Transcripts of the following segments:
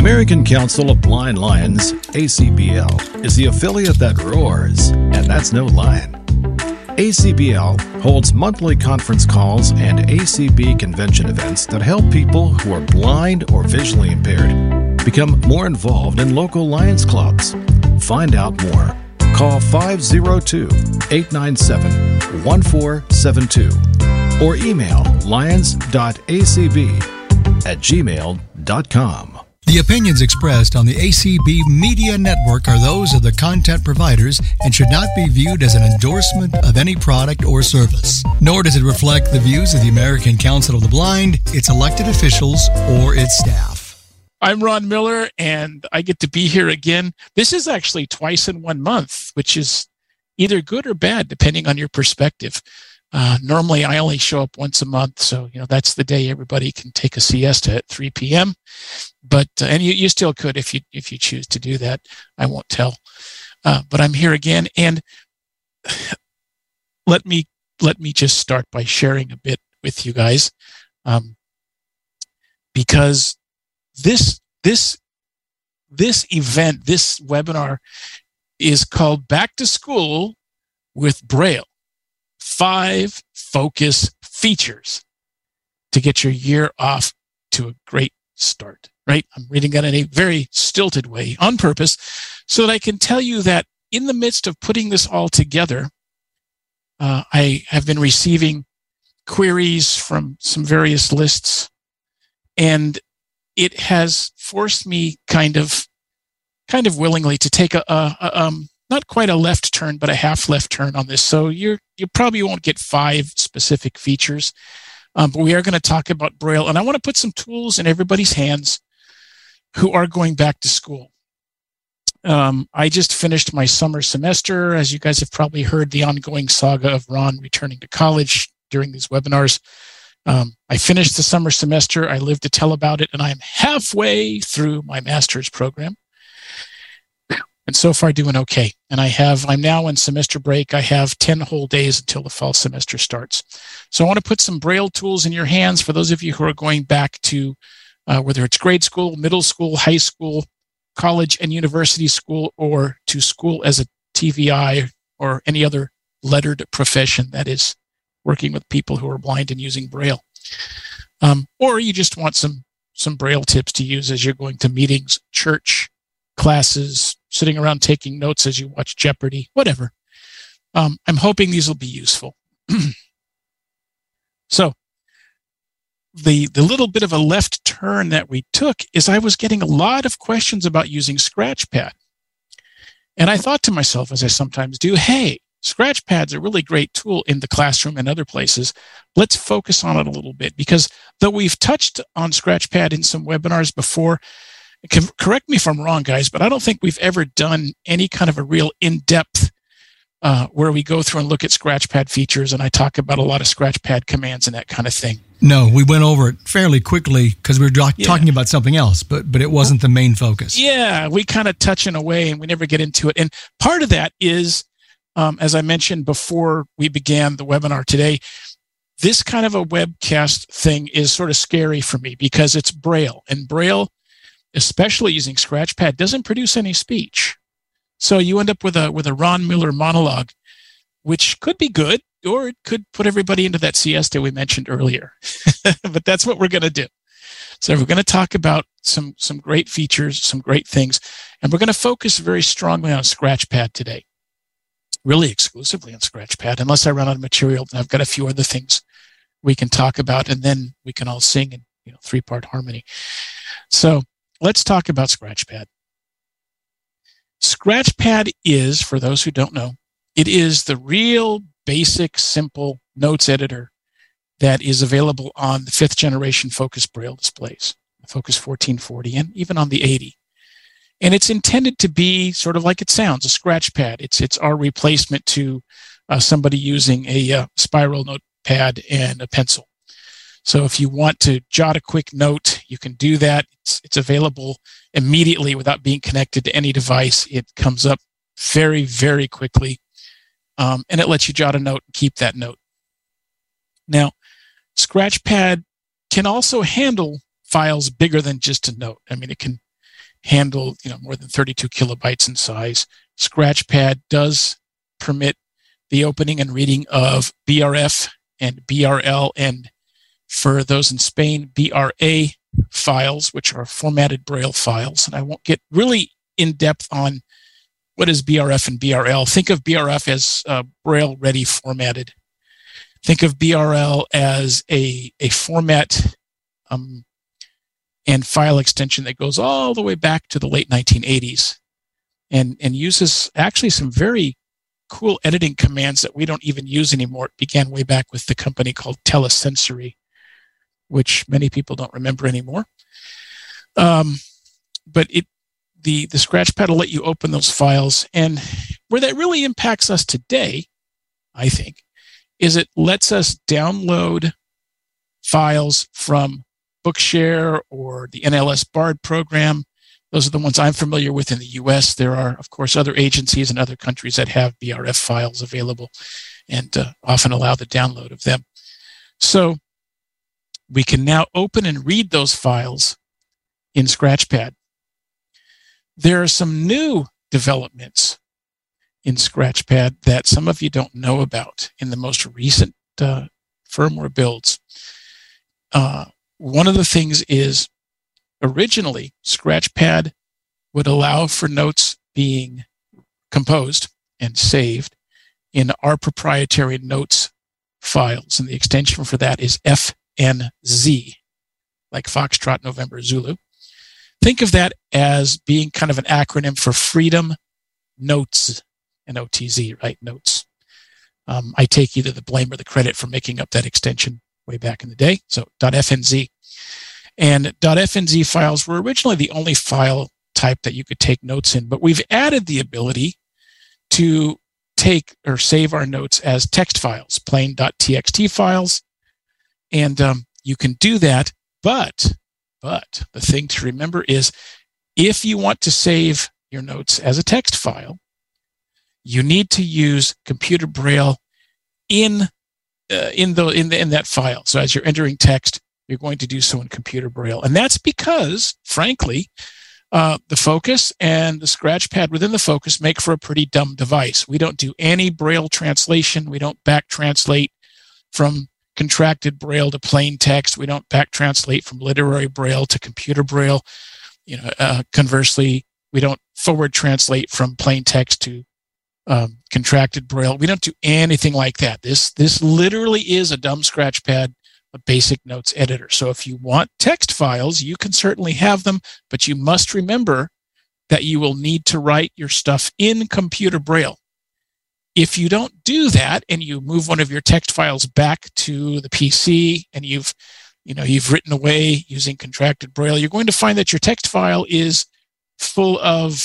American Council of Blind Lions, ACBL, is the affiliate that roars, and that's no lion. ACBL holds monthly conference calls and ACB convention events that help people who are blind or visually impaired become more involved in local Lions clubs. Find out more. Call 502 897 1472 or email lions.acb at gmail.com. The opinions expressed on the ACB Media Network are those of the content providers and should not be viewed as an endorsement of any product or service. Nor does it reflect the views of the American Council of the Blind, its elected officials, or its staff. I'm Ron Miller, and I get to be here again. This is actually twice in one month, which is either good or bad, depending on your perspective. Uh, normally, I only show up once a month, so you know that's the day everybody can take a siesta at 3 p.m. But uh, and you, you still could if you if you choose to do that. I won't tell. Uh, but I'm here again, and let me let me just start by sharing a bit with you guys, um, because this this this event, this webinar, is called Back to School with Braille five focus features to get your year off to a great start, right? I'm reading that in a very stilted way on purpose so that I can tell you that in the midst of putting this all together, uh, I have been receiving queries from some various lists and it has forced me kind of kind of willingly to take a, a, a um, not quite a left turn, but a half left turn on this. So you're you probably won't get five specific features, um, but we are going to talk about Braille, and I want to put some tools in everybody's hands who are going back to school. Um, I just finished my summer semester. As you guys have probably heard, the ongoing saga of Ron returning to college during these webinars. Um, I finished the summer semester. I lived to tell about it, and I am halfway through my master's program and so far doing okay. And I have, I'm now in semester break. I have 10 whole days until the fall semester starts. So I want to put some Braille tools in your hands for those of you who are going back to uh, whether it's grade school, middle school, high school, college and university school, or to school as a TVI or any other lettered profession that is working with people who are blind and using Braille. Um, or you just want some some Braille tips to use as you're going to meetings, church, classes, sitting around taking notes as you watch Jeopardy, whatever. Um, I'm hoping these will be useful. so, the the little bit of a left turn that we took is I was getting a lot of questions about using Scratchpad, and I thought to myself, as I sometimes do, hey, Scratchpad's a really great tool in the classroom and other places. Let's focus on it a little bit because though we've touched on Scratchpad in some webinars before, correct me if I'm wrong, guys, but I don't think we've ever done any kind of a real in depth uh, where we go through and look at Scratchpad features and I talk about a lot of Scratchpad commands and that kind of thing. No, we went over it fairly quickly because we were yeah. talking about something else, but but it wasn't the main focus. Yeah, we kind of touch in a way and we never get into it. And part of that is, um, as I mentioned before we began the webinar today, this kind of a webcast thing is sort of scary for me because it's Braille and Braille especially using Scratchpad, doesn't produce any speech. So you end up with a with a Ron Miller monologue, which could be good, or it could put everybody into that siesta we mentioned earlier. but that's what we're going to do. So we're going to talk about some some great features, some great things, and we're going to focus very strongly on Scratchpad today. Really exclusively on Scratchpad, unless I run out of material. I've got a few other things we can talk about, and then we can all sing in you know three part harmony. So let's talk about Scratchpad. Scratchpad is, for those who don't know, it is the real basic, simple notes editor that is available on the fifth generation Focus Braille displays, Focus 1440, and even on the 80. And it's intended to be sort of like it sounds, a scratchpad. It's it's our replacement to uh, somebody using a uh, spiral notepad and a pencil. So if you want to jot a quick note, you can do that. It's, it's available immediately without being connected to any device. It comes up very, very quickly. Um, and it lets you jot a note and keep that note. Now, Scratchpad can also handle files bigger than just a note. I mean, it can handle you know more than 32 kilobytes in size. Scratchpad does permit the opening and reading of BRF and BRL and for those in Spain, BRA files, which are formatted Braille files. And I won't get really in depth on what is BRF and BRL. Think of BRF as uh, Braille ready formatted. Think of BRL as a, a format um, and file extension that goes all the way back to the late 1980s and, and uses actually some very cool editing commands that we don't even use anymore. It began way back with the company called Telesensory, which many people don't remember anymore. Um, but it the the scratchpad will let you open those files. And where that really impacts us today i think is it lets us download files from bookshare or the nls bard program. Those are the ones i'm familiar with in the us there are of course other agencies in other countries that have brf files available and uh, often allow the download of them. So we can now open and read those files in scratchpad there are some new developments in Scratchpad that some of you don't know about in the most recent uh, firmware builds. Uh, one of the things is originally Scratchpad would allow for notes being composed and saved in our proprietary notes files. And the extension for that is FNZ, like Foxtrot November Zulu think of that as being kind of an acronym for Freedom Notes, and OTZ, right? Notes. Um, I take either the blame or the credit for making up that extension way back in the day. So .fnz. And .fnz files were originally the only file type that you could take notes in, but we've added the ability to take or save our notes as text files, plain .txt files. And um, you can do that, but but the thing to remember is if you want to save your notes as a text file, you need to use computer braille in uh, in the in the in that file. So as you're entering text, you're going to do so in computer braille, and that's because, frankly, uh, the Focus and the scratch pad within the Focus make for a pretty dumb device. We don't do any braille translation. We don't back translate from contracted braille to plain text. We don't back translate from literary braille to computer braille. You know, uh, conversely, we don't forward translate from plain text to um, contracted braille. We don't do anything like that. This this literally is a dumb scratch pad, a basic notes editor. So if you want text files, you can certainly have them, but you must remember that you will need to write your stuff in computer braille. If you don't do that and you move one of your text files back to the PC and you've you know you've written away using contracted braille, you're going to find that your text file is full of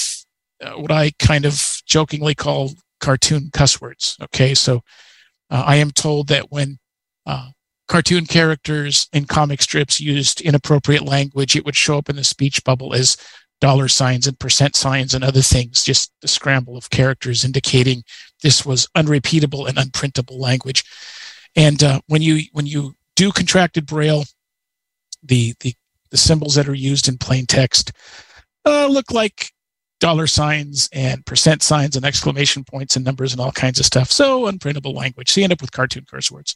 uh, what I kind of jokingly call cartoon cuss words. Okay, so uh, I am told that when uh, cartoon characters in comic strips used inappropriate language, it would show up in the speech bubble as dollar signs and percent signs and other things, just a scramble of characters indicating this was unrepeatable and unprintable language. And uh, when you when you do contracted braille, the the the symbols that are used in plain text uh, look like dollar signs and percent signs and exclamation points and numbers and all kinds of stuff. So unprintable language. So you end up with cartoon curse words.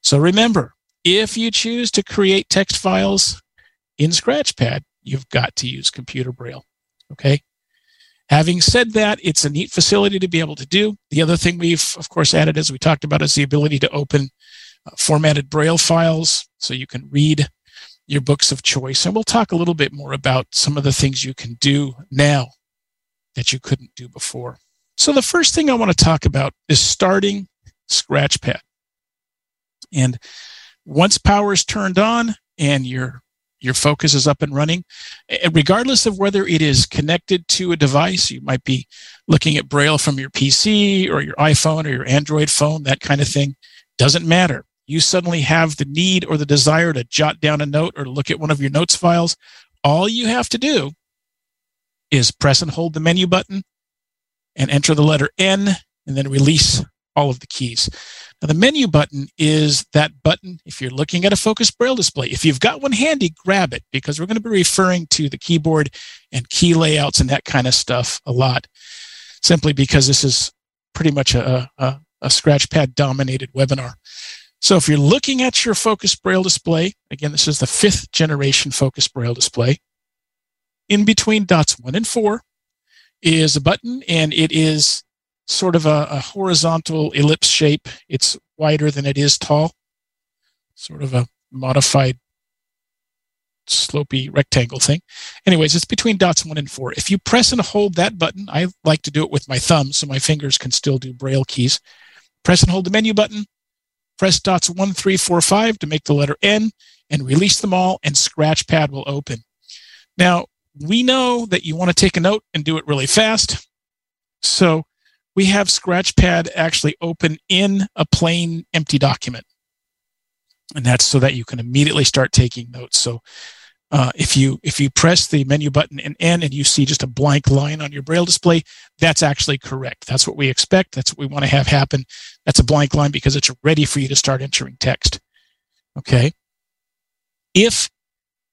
So remember, if you choose to create text files in Scratchpad, you've got to use computer braille. Okay. Having said that, it's a neat facility to be able to do. The other thing we've, of course, added, as we talked about, is the ability to open uh, formatted braille files so you can read your books of choice. And we'll talk a little bit more about some of the things you can do now that you couldn't do before. So, the first thing I want to talk about is starting Scratchpad. And once power is turned on and you're your focus is up and running. And regardless of whether it is connected to a device, you might be looking at Braille from your PC or your iPhone or your Android phone, that kind of thing. Doesn't matter. You suddenly have the need or the desire to jot down a note or to look at one of your notes files. All you have to do is press and hold the menu button and enter the letter N and then release all of the keys. Now, the menu button is that button if you're looking at a focus braille display. If you've got one handy, grab it because we're going to be referring to the keyboard and key layouts and that kind of stuff a lot, simply because this is pretty much a, a, a scratchpad dominated webinar. So if you're looking at your focus braille display, again, this is the fifth generation focus braille display. In between dots one and four is a button, and it is sort of a, a horizontal ellipse shape. It's wider than it is tall, sort of a modified slopy rectangle thing. Anyways, it's between dots one and four. If you press and hold that button, I like to do it with my thumb so my fingers can still do braille keys. Press and hold the menu button, press dots one, three, four, five to make the letter N and release them all and Scratchpad will open. Now, we know that you want to take a note and do it really fast. So we have Scratchpad actually open in a plain empty document. And that's so that you can immediately start taking notes. So uh, if you if you press the menu button and N and you see just a blank line on your braille display, that's actually correct. That's what we expect. That's what we want to have happen. That's a blank line because it's ready for you to start entering text. Okay. If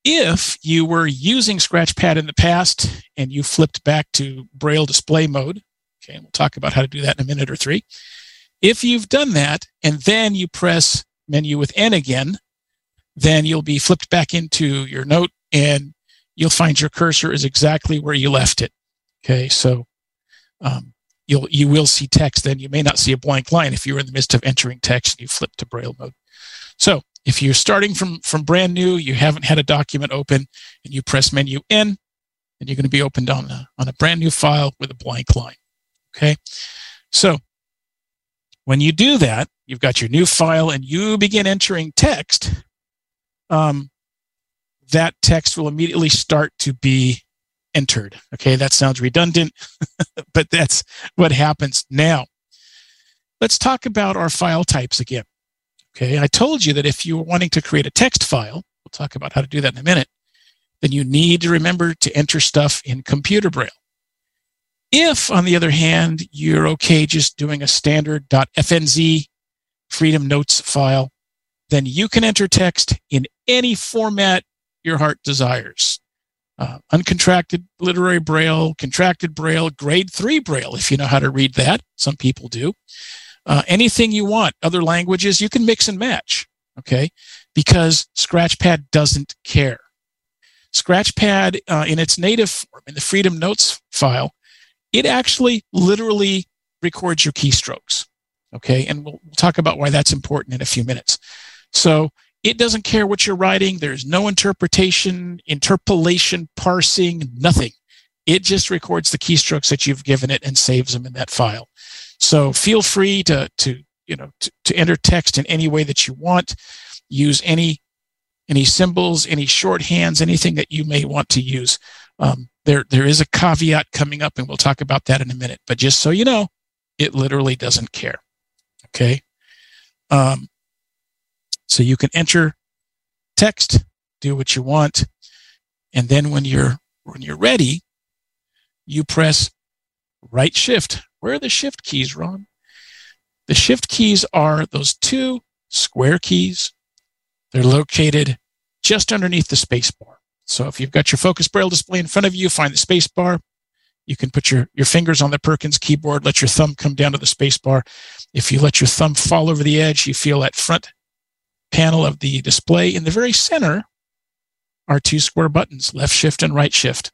if you were using Scratchpad in the past and you flipped back to braille display mode, Okay, we'll talk about how to do that in a minute or three. If you've done that and then you press menu with N again, then you'll be flipped back into your note and you'll find your cursor is exactly where you left it. Okay, so um, you'll you will see text. Then you may not see a blank line if you're in the midst of entering text and you flip to Braille mode. So if you're starting from from brand new, you haven't had a document open, and you press menu N, then you're going to be opened on a, on a brand new file with a blank line. Okay. So when you do that, you've got your new file and you begin entering text. Um, that text will immediately start to be entered. Okay, that sounds redundant, but that's what happens now. Let's talk about our file types again. Okay, I told you that if you're wanting to create a text file, we'll talk about how to do that in a minute, then you need to remember to enter stuff in computer braille. If, on the other hand, you're okay just doing a standard .fnz Freedom Notes file, then you can enter text in any format your heart desires. Uh, uncontracted literary braille, contracted braille, grade three braille, if you know how to read that. Some people do. Uh, anything you want, other languages, you can mix and match, okay? Because Scratchpad doesn't care. Scratchpad, uh, in its native form, in the Freedom Notes file, it actually literally records your keystrokes. Okay. And we'll, we'll talk about why that's important in a few minutes. So it doesn't care what you're writing. There's no interpretation, interpolation, parsing, nothing. It just records the keystrokes that you've given it and saves them in that file. So feel free to, to you know, to, to enter text in any way that you want. Use any any symbols, any shorthands, anything that you may want to use. Um, there, there is a caveat coming up, and we'll talk about that in a minute. But just so you know, it literally doesn't care. Okay. Um, so you can enter text, do what you want, and then when you're when you're ready, you press right shift. Where are the shift keys, Ron? The shift keys are those two square keys. They're located just underneath the space bar. So if you've got your focus braille display in front of you, find the space bar. You can put your, your fingers on the Perkins keyboard, let your thumb come down to the space bar. If you let your thumb fall over the edge, you feel that front panel of the display. In the very center are two square buttons, left shift and right shift.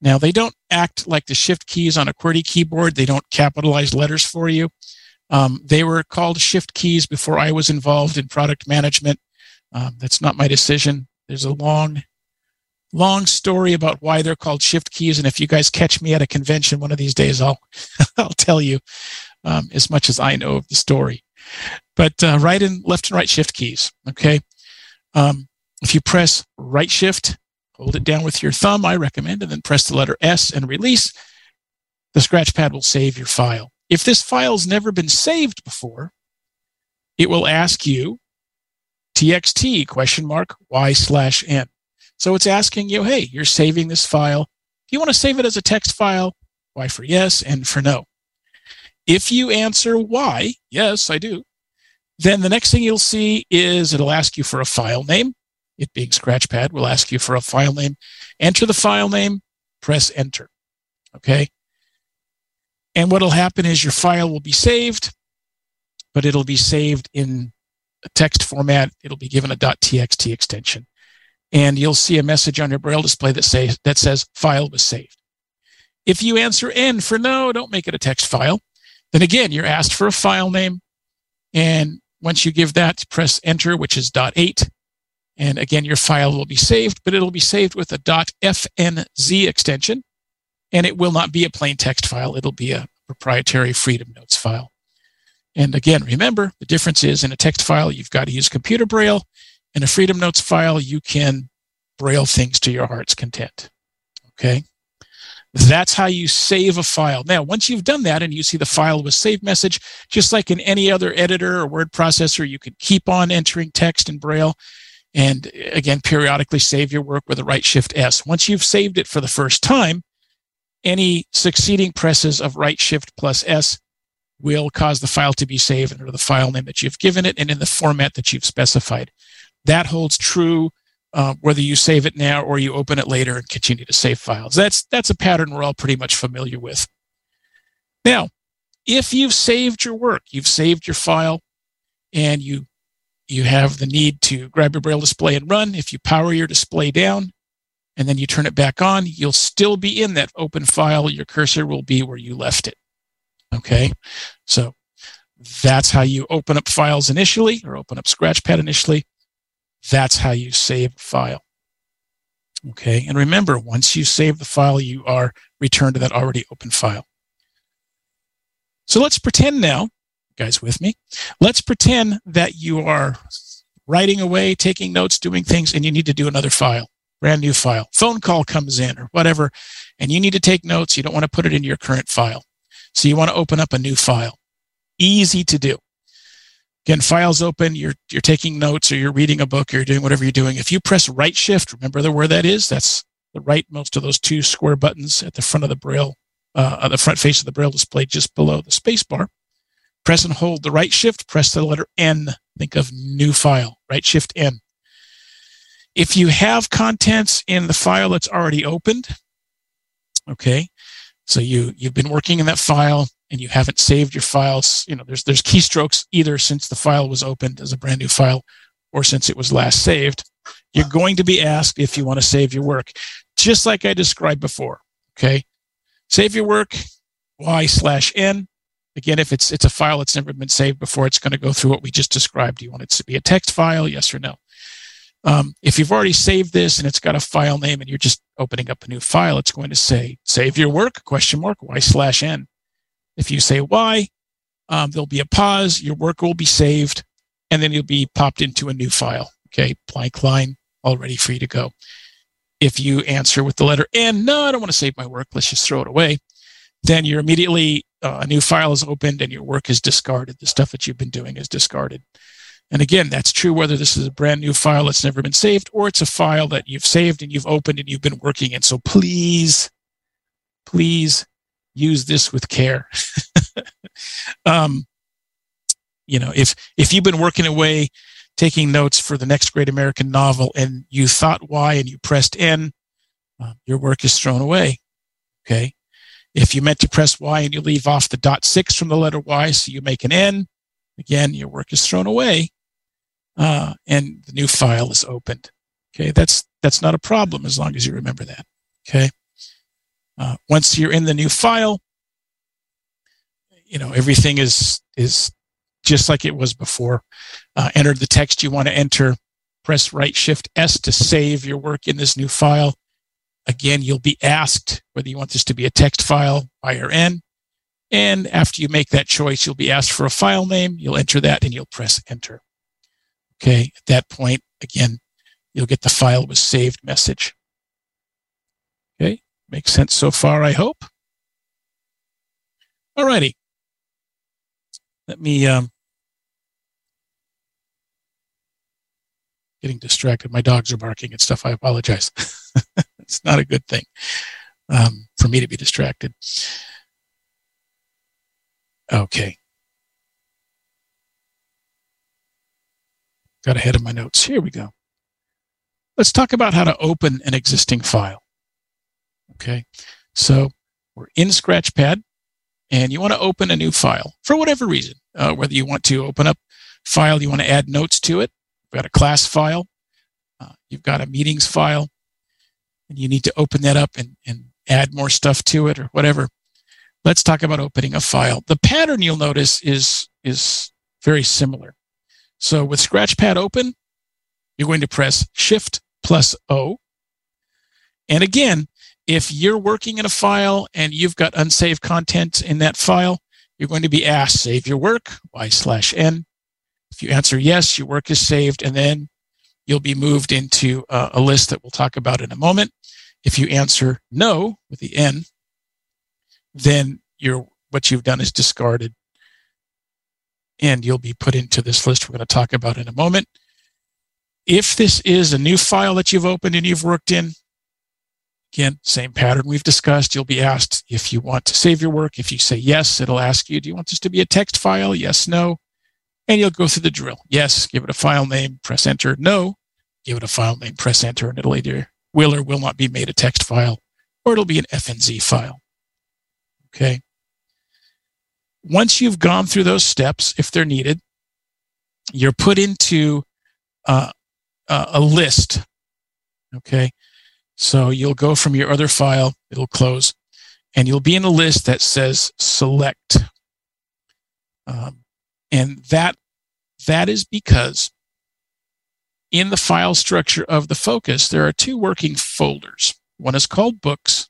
Now, they don't act like the shift keys on a QWERTY keyboard. They don't capitalize letters for you. Um, they were called shift keys before I was involved in product management. Um, that's not my decision. There's a long long story about why they're called shift keys. And if you guys catch me at a convention one of these days, I'll I'll tell you um, as much as I know of the story. But uh, right and left and right shift keys. Okay. Um, if you press right shift, hold it down with your thumb, I recommend, and then press the letter S and release, the scratch pad will save your file. If this file's never been saved before, it will ask you txt question mark y slash n. So it's asking you, hey, you're saving this file. Do you want to save it as a text file? Why for yes and for no. If you answer why, yes, I do, Then the next thing you'll see is it'll ask you for a file name. It being Scratchpad will ask you for a file name. Enter the file name, press enter. Okay. And what'll happen is your file will be saved, but it'll be saved in a text format. It'll be given a .txt extension. And you'll see a message on your braille display that say that says file was saved. If you answer N for no, don't make it a text file. Then again, you're asked for a file name. And once you give that, press enter, which is .8. And again, your file will be saved, but it'll be saved with a dot .fnz extension. And it will not be a plain text file. It'll be a proprietary Freedom Notes file. And again, remember the difference is in a text file, you've got to use computer braille. In a Freedom Notes file, you can braille things to your heart's content. Okay. That's how you save a file. Now, once you've done that and you see the file was saved message, just like in any other editor or word processor, you can keep on entering text in Braille and again, periodically save your work with a right shift S. Once you've saved it for the first time, any succeeding presses of right shift plus S will cause the file to be saved under the file name that you've given it and in the format that you've specified. That holds true uh, whether you save it now or you open it later and continue to save files. That's that's a pattern we're all pretty much familiar with. Now, if you've saved your work, you've saved your file, and you you have the need to grab your braille display and run. If you power your display down and then you turn it back on, you'll still be in that open file. Your cursor will be where you left it. Okay, so that's how you open up files initially or open up Scratchpad initially. That's how you save a file. Okay. And remember, once you save the file, you are returned to that already open file. So let's pretend now, guys with me, let's pretend that you are writing away, taking notes, doing things, and you need to do another file, brand new file. Phone call comes in or whatever, and you need to take notes. You don't want to put it in your current file. So you want to open up a new file. Easy to do. Again, files open, you're, you're taking notes or you're reading a book or you're doing whatever you're doing. If you press right shift, remember the where that is? That's the right most of those two square buttons at the front of the braille, uh, on the front face of the braille display just below the space bar. Press and hold the right shift, press the letter N. Think of new file, right shift N. If you have contents in the file that's already opened, okay, so you, you've been working in that file, and you haven't saved your files, you know, there's there's keystrokes either since the file was opened as a brand new file or since it was last saved, you're going to be asked if you want to save your work, just like I described before. Okay. Save your work, Y slash N. Again, if it's it's a file that's never been saved before, it's going to go through what we just described. Do you want it to be a text file? Yes or no? Um, if you've already saved this and it's got a file name and you're just opening up a new file, it's going to say save your work question mark Y slash N. If you say why, um, there'll be a pause, your work will be saved, and then you'll be popped into a new file. Okay, blank line, all ready for you to go. If you answer with the letter N, no, I don't want to save my work, let's just throw it away, then you're immediately, uh, a new file is opened and your work is discarded. The stuff that you've been doing is discarded. And again, that's true whether this is a brand new file that's never been saved or it's a file that you've saved and you've opened and you've been working in. So please, please use this with care. um, you know, if if you've been working away, taking notes for the next great American novel, and you thought Y and you pressed N, uh, your work is thrown away. Okay. If you meant to press Y and you leave off the dot six from the letter Y, so you make an N, again, your work is thrown away, uh, and the new file is opened. Okay, that's that's not a problem as long as you remember that. Okay. Uh, once you're in the new file, you know everything is is just like it was before. Uh, enter the text you want to enter. Press right shift S to save your work in this new file. Again, you'll be asked whether you want this to be a text file, Y or N. And after you make that choice, you'll be asked for a file name. You'll enter that and you'll press enter. Okay. At that point, again, you'll get the file was saved message. Makes sense so far, I hope. All righty. Let me, um, getting distracted. My dogs are barking and stuff. I apologize. it's not a good thing um, for me to be distracted. Okay. got ahead of my notes. Here we go. Let's talk about how to open an existing file. Okay, so we're in Scratchpad and you want to open a new file for whatever reason, uh, whether you want to open up file, you want to add notes to it, you've got a class file, uh, you've got a meetings file, and you need to open that up and, and add more stuff to it or whatever. Let's talk about opening a file. The pattern you'll notice is, is very similar. So with Scratchpad open, you're going to press Shift plus O. And again, if you're working in a file and you've got unsaved content in that file, you're going to be asked, save your work, Y slash N. If you answer yes, your work is saved, and then you'll be moved into uh, a list that we'll talk about in a moment. If you answer no with the N, then your what you've done is discarded and you'll be put into this list we're going to talk about in a moment. If this is a new file that you've opened and you've worked in, again, same pattern we've discussed. You'll be asked if you want to save your work. If you say yes, it'll ask you, do you want this to be a text file? Yes, no. And you'll go through the drill. Yes, give it a file name, press enter. No, give it a file name, press enter, and it'll either will or will not be made a text file, or it'll be an FNZ file. Okay. Once you've gone through those steps, if they're needed, you're put into uh, a list. Okay. So you'll go from your other file, it'll close, and you'll be in a list that says select. Um, and that that is because in the file structure of the focus, there are two working folders. One is called books,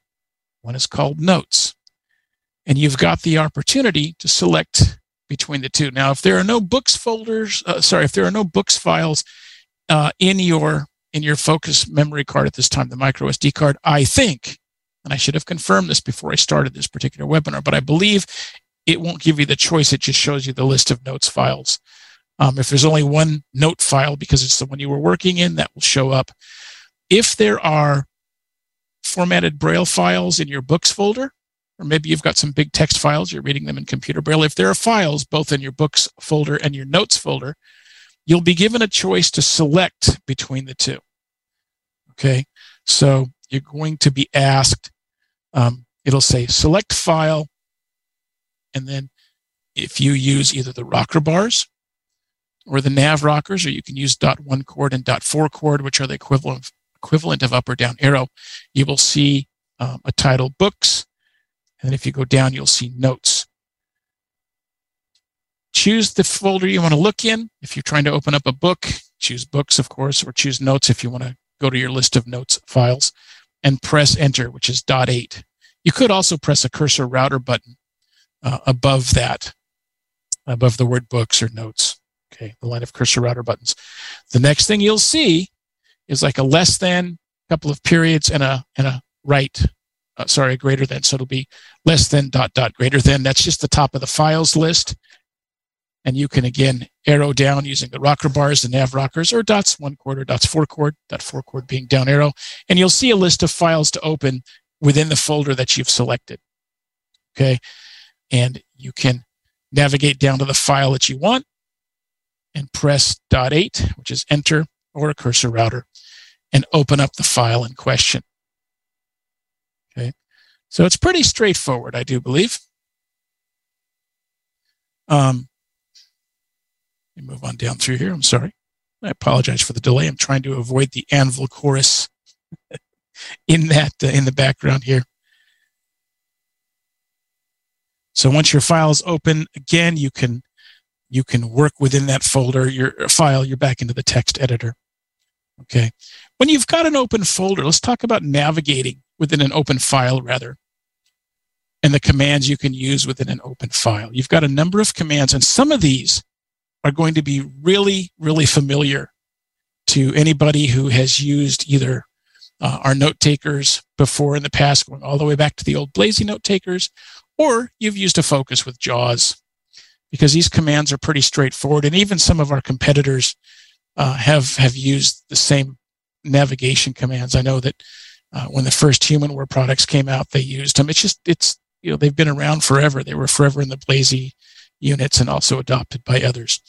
one is called notes. And you've got the opportunity to select between the two. Now, if there are no books folders, uh, sorry, if there are no books files uh, in your in your focus memory card at this time, the micro SD card, I think, and I should have confirmed this before I started this particular webinar, but I believe it won't give you the choice. It just shows you the list of notes files. Um, if there's only one note file because it's the one you were working in, that will show up. If there are formatted Braille files in your books folder, or maybe you've got some big text files, you're reading them in computer Braille. If there are files both in your books folder and your notes folder, you'll be given a choice to select between the two. Okay, so you're going to be asked, um, it'll say select file, and then if you use either the rocker bars or the nav rockers, or you can use dot one chord and dot four chord, which are the equivalent of, equivalent of up or down arrow. You will see um, a title books, and if you go down, you'll see notes. Choose the folder you want to look in. If you're trying to open up a book, choose books, of course, or choose notes if you want to go to your list of notes files, and press enter, which is dot eight. You could also press a cursor router button uh, above that, above the word books or notes. Okay, the line of cursor router buttons. The next thing you'll see is like a less than, couple of periods, and a and a right. Uh, sorry, a greater than. So it'll be less than dot dot greater than. That's just the top of the files list. And you can again arrow down using the rocker bars, the nav rockers, or dots one quarter, dots four chord, dot four chord being down arrow. And you'll see a list of files to open within the folder that you've selected. Okay. And you can navigate down to the file that you want and press dot eight, which is enter or a cursor router, and open up the file in question. Okay. So it's pretty straightforward, I do believe. Um, let me move on down through here. I'm sorry. I apologize for the delay. I'm trying to avoid the anvil chorus in that uh, in the background here. So once your file is open, again, you can you can work within that folder, your file, you're back into the text editor. Okay. When you've got an open folder, let's talk about navigating within an open file rather and the commands you can use within an open file. You've got a number of commands and some of these are going to be really, really familiar to anybody who has used either uh, our note takers before in the past, going all the way back to the old Blazie note takers, or you've used a focus with JAWS because these commands are pretty straightforward. And even some of our competitors uh, have have used the same navigation commands. I know that uh, when the first HumanWare products came out, they used them. It's just it's you know they've been around forever. They were forever in the Blazie units and also adopted by others.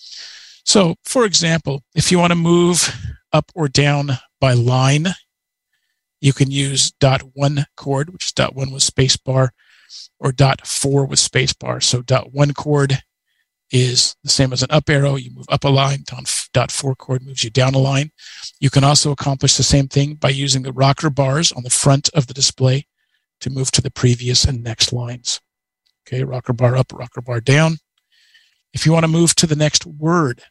So, for example, if you want to move up or down by line, you can use dot one chord, which is dot one with spacebar, or dot four with spacebar. So dot one chord is the same as an up arrow. You move up a line, dot four chord moves you down a line. You can also accomplish the same thing by using the rocker bars on the front of the display to move to the previous and next lines. Okay, rocker bar up, rocker bar down. If you want to move to the next word,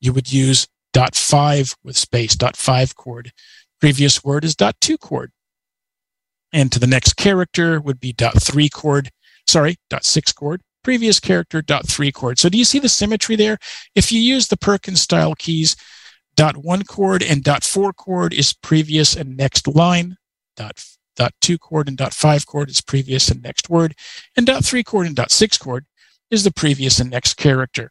you would use dot five with space, dot five chord. Previous word is dot two chord. And to the next character would be dot three chord, sorry, dot six chord. Previous character, dot three chord. So do you see the symmetry there? If you use the Perkins style keys, dot one chord and dot four chord is previous and next line. Dot dot two chord and dot five chord is previous and next word. And dot three chord and dot six chord is the previous and next character.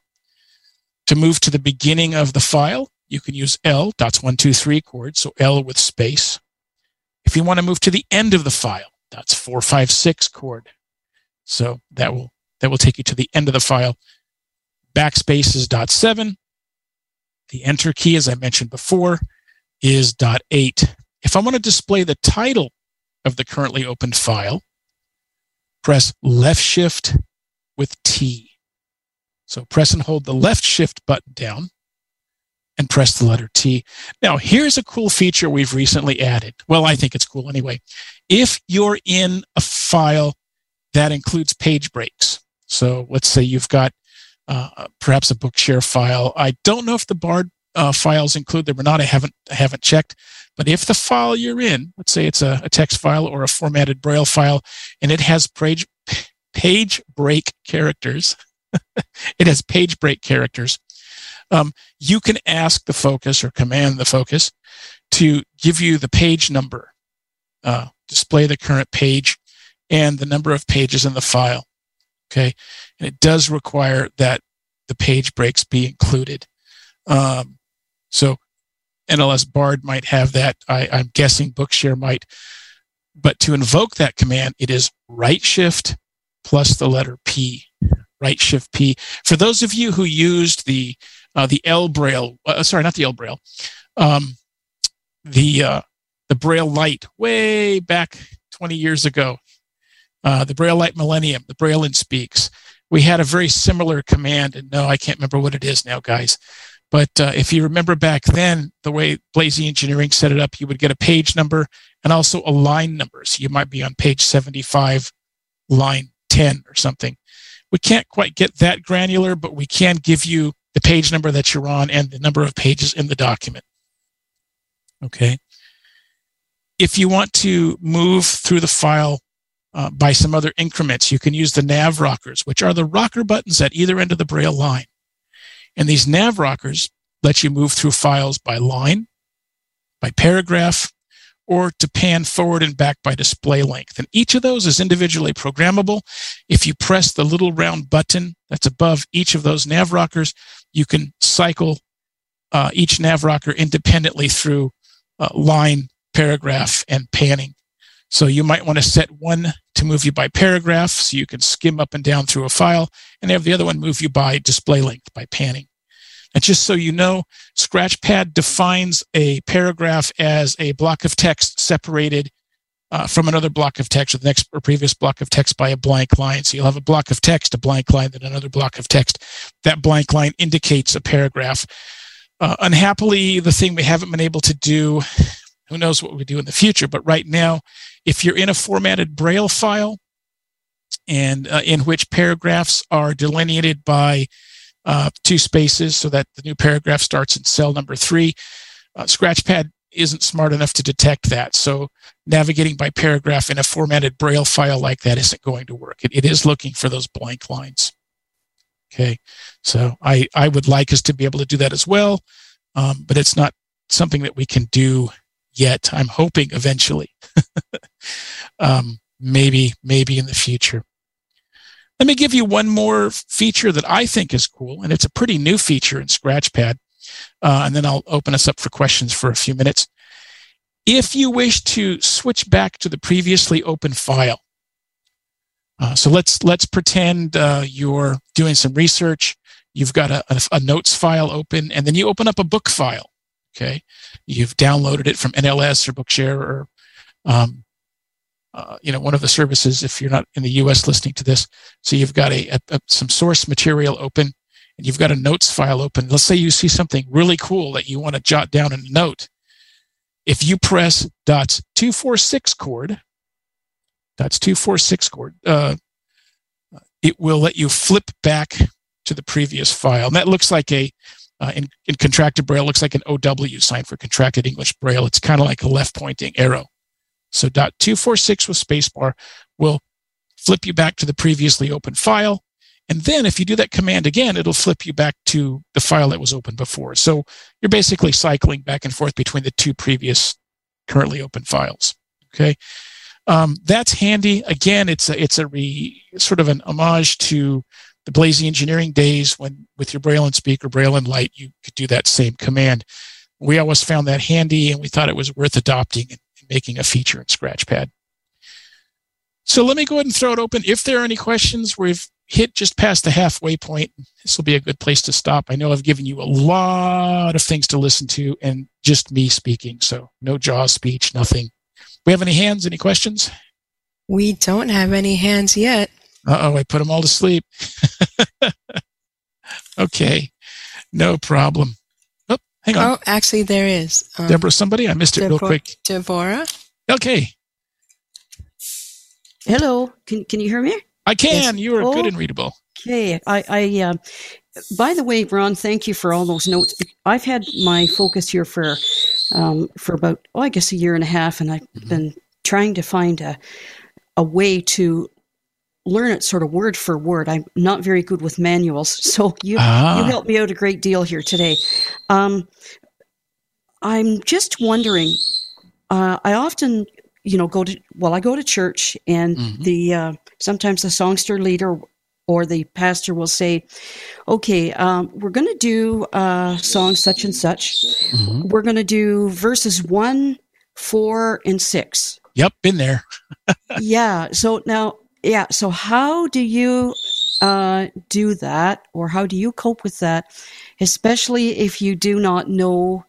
To move to the beginning of the file, you can use L, dots one, two, three chord, so L with space. If you want to move to the end of the file, that's four, five, six chord. So that will that will take you to the end of the file. Backspace is dot seven. The enter key, as I mentioned before, is dot eight. If I want to display the title of the currently opened file, press left shift with T. So press and hold the left shift button down and press the letter T. Now, here's a cool feature we've recently added. Well, I think it's cool anyway. If you're in a file that includes page breaks, so let's say you've got uh, perhaps a Bookshare file. I don't know if the Bard uh, files include them or not. I haven't I haven't checked. But if the file you're in, let's say it's a, a text file or a formatted Braille file, and it has page page break characters, it has page break characters. Um, you can ask the focus or command the focus to give you the page number, uh, display the current page, and the number of pages in the file. Okay, and it does require that the page breaks be included. Um, so NLS Bard might have that. I, I'm guessing Bookshare might. But to invoke that command, it is right shift plus the letter P right shift P. For those of you who used the uh, the L Braille, uh, sorry, not the L Braille, um, the uh, the Braille Lite way back 20 years ago, uh, the Braille Lite Millennium, the Braille 'n Speaks. We had a very similar command, and no, I can't remember what it is now, guys. But uh, if you remember back then, the way Blazie Engineering set it up, you would get a page number and also a line number. So you might be on page 75, line 10 or something. We can't quite get that granular, but we can give you the page number that you're on and the number of pages in the document. Okay. If you want to move through the file uh, by some other increments, you can use the nav rockers, which are the rocker buttons at either end of the Braille line. And these nav rockers let you move through files by line, by paragraph, or to pan forward and back by display length. And each of those is individually programmable. If you press the little round button that's above each of those nav rockers, you can cycle uh, each nav rocker independently through uh, line, paragraph, and panning. So you might want to set one to move you by paragraph so you can skim up and down through a file and have the other one move you by display length by panning. And just so you know, Scratchpad defines a paragraph as a block of text separated uh, from another block of text or the next or previous block of text by a blank line. So you'll have a block of text, a blank line, then another block of text. That blank line indicates a paragraph. Uh, unhappily, the thing we haven't been able to do, who knows what we do in the future, but right now, if you're in a formatted Braille file and uh, in which paragraphs are delineated by uh, two spaces so that the new paragraph starts in cell number three. Uh, Scratchpad isn't smart enough to detect that. So navigating by paragraph in a formatted Braille file like that isn't going to work. it, it is looking for those blank lines. Okay. So I, I would like us to be able to do that as well. Um, but it's not something that we can do yet. I'm hoping eventually. um, maybe, maybe in the future. Let me give you one more feature that I think is cool, and it's a pretty new feature in Scratchpad. Uh, and then I'll open us up for questions for a few minutes. If you wish to switch back to the previously open file, uh, so let's let's pretend uh, you're doing some research. you've got a, a, a notes file open, and then you open up a book file. Okay, you've downloaded it from NLS or Bookshare or um, uh, you know one of the services if you're not in the U.S. listening to this. So you've got a, a, a, some source material open, and you've got a notes file open. Let's say you see something really cool that you want to jot down in a note. If you press dots two four six chord, dots two four six chord, uh, it will let you flip back to the previous file. And that looks like a uh, in, in contracted braille looks like an OW sign for contracted English braille. It's kind of like a left pointing arrow. So dot 246 with spacebar will flip you back to the previously open file. And then if you do that command again, it'll flip you back to the file that was open before. So you're basically cycling back and forth between the two previous currently open files. Okay. Um, that's handy. Again, it's a, it's a re, sort of an homage to the Blazie engineering days when with your Braille 'n Speak or Braille and Light, you could do that same command. We always found that handy and we thought it was worth adopting and making a feature in Scratchpad. So let me go ahead and throw it open. If there are any questions, we've hit just past the halfway point. This will be a good place to stop. I know I've given you a lot of things to listen to and just me speaking. So no jaw speech, nothing. We have any hands? Any questions? We don't have any hands yet. Uh oh, I put them all to sleep. okay, no problem. Oh, hang on. Oh, actually, there is. Um, Deborah, somebody? I missed it real quick. Deborah? Okay. Hello. Can, can you hear me? I can. Yes. You are oh, good and readable. Okay. I, I uh, by the way, Ron, thank you for all those notes. I've had my focus here for um, for about, oh, I guess a year and a half, and I've mm-hmm. been trying to find a a way to learn it sort of word for word. I'm not very good with manuals, so you ah. you helped me out a great deal here today. Um, I'm just wondering. Uh, I often, you know, go to well, I go to church, and mm-hmm. the uh, sometimes the songster leader or the pastor will say, "Okay, um, we're going to do uh, song such and such. Mm-hmm. We're going to do verses one, four, and six. Yep, been there. yeah. So now yeah. So how do you uh, do that, or how do you cope with that, especially if you do not know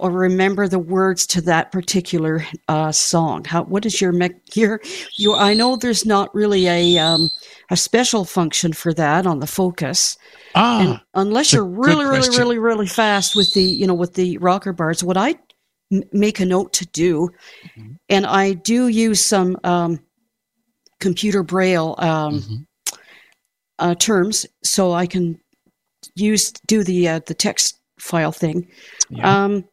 or remember the words to that particular uh, song? How what is your me- your your? I know there's not really a um, a special function for that on the focus. Ah, and unless you're really, really, really, really fast with the you know with the rocker bars, what I m- make a note to do, mm-hmm. and I do use some. Um, computer braille um, mm-hmm. uh, terms, so I can use do the uh, the text file thing. Yeah. Um,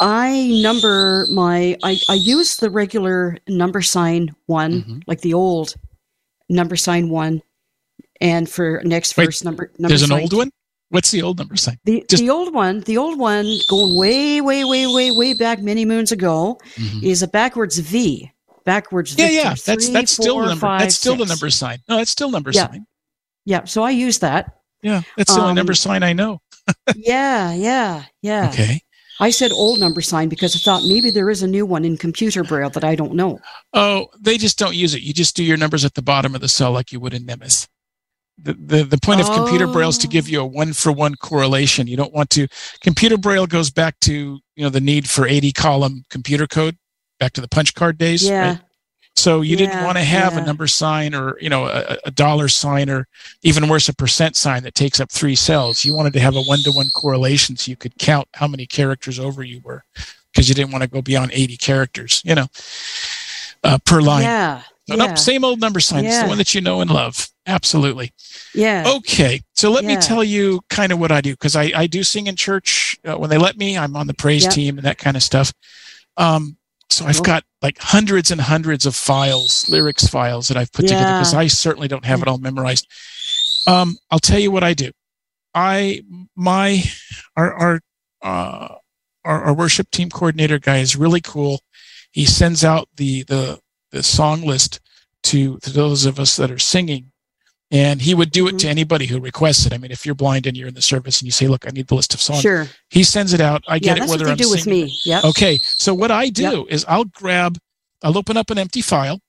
I number my I, I use the regular number sign one, mm-hmm. like the old number sign one, and for next Wait, verse number, number There's an old one. What's the old number sign? The Just- the old one, the old one going way, way, way, way, way back many moons ago mm-hmm. is a backwards V backwards. Yeah, yeah, that's three, that's four, still the number. Five, that's still six. the number sign. No, that's still number yeah. sign. Yeah, so I use that. Yeah, that's the um, only number um, sign I know. yeah, yeah, yeah. Okay. I said old number sign because I thought maybe there is a new one in computer braille that I don't know. Oh, they just don't use it. You just do your numbers at the bottom of the cell like you would in Nemeth. The, the, the point of oh. computer braille is to give you a one for one correlation. You don't want to. Computer braille goes back to you know the need for 80 column computer code back to the punch card days. Yeah. Right? So you yeah, didn't want to have yeah. a number sign or you know a, a, dollar sign or even worse a percent sign that takes up three cells. You wanted to have a one to one correlation so you could count how many characters over you were because you didn't want to go beyond 80 characters, you know, uh, per line. Yeah. So, yeah. Nope, same old number sign. It's the one that you know and love. Absolutely. Yeah. Okay. So let me tell you kind of what I do because I, I do sing in church uh, when they let me. I'm on the praise team and that kind of stuff. Um, so I've got like hundreds and hundreds of files, lyrics files that I've put yeah. together because I certainly don't have it all memorized. Um, I'll tell you what I do. I my our our uh, our, our worship team coordinator guy is really cool. He sends out the the the song list to, to those of us that are singing and he would do it mm-hmm. to anybody who requests it. I mean, if you're blind and you're in the service and you say, "Look, I need the list of songs," sure, he sends it out. I get yeah, it. Whether I'm do with me, yeah. Okay, so what I do yep. is I'll grab, I'll open up an empty file,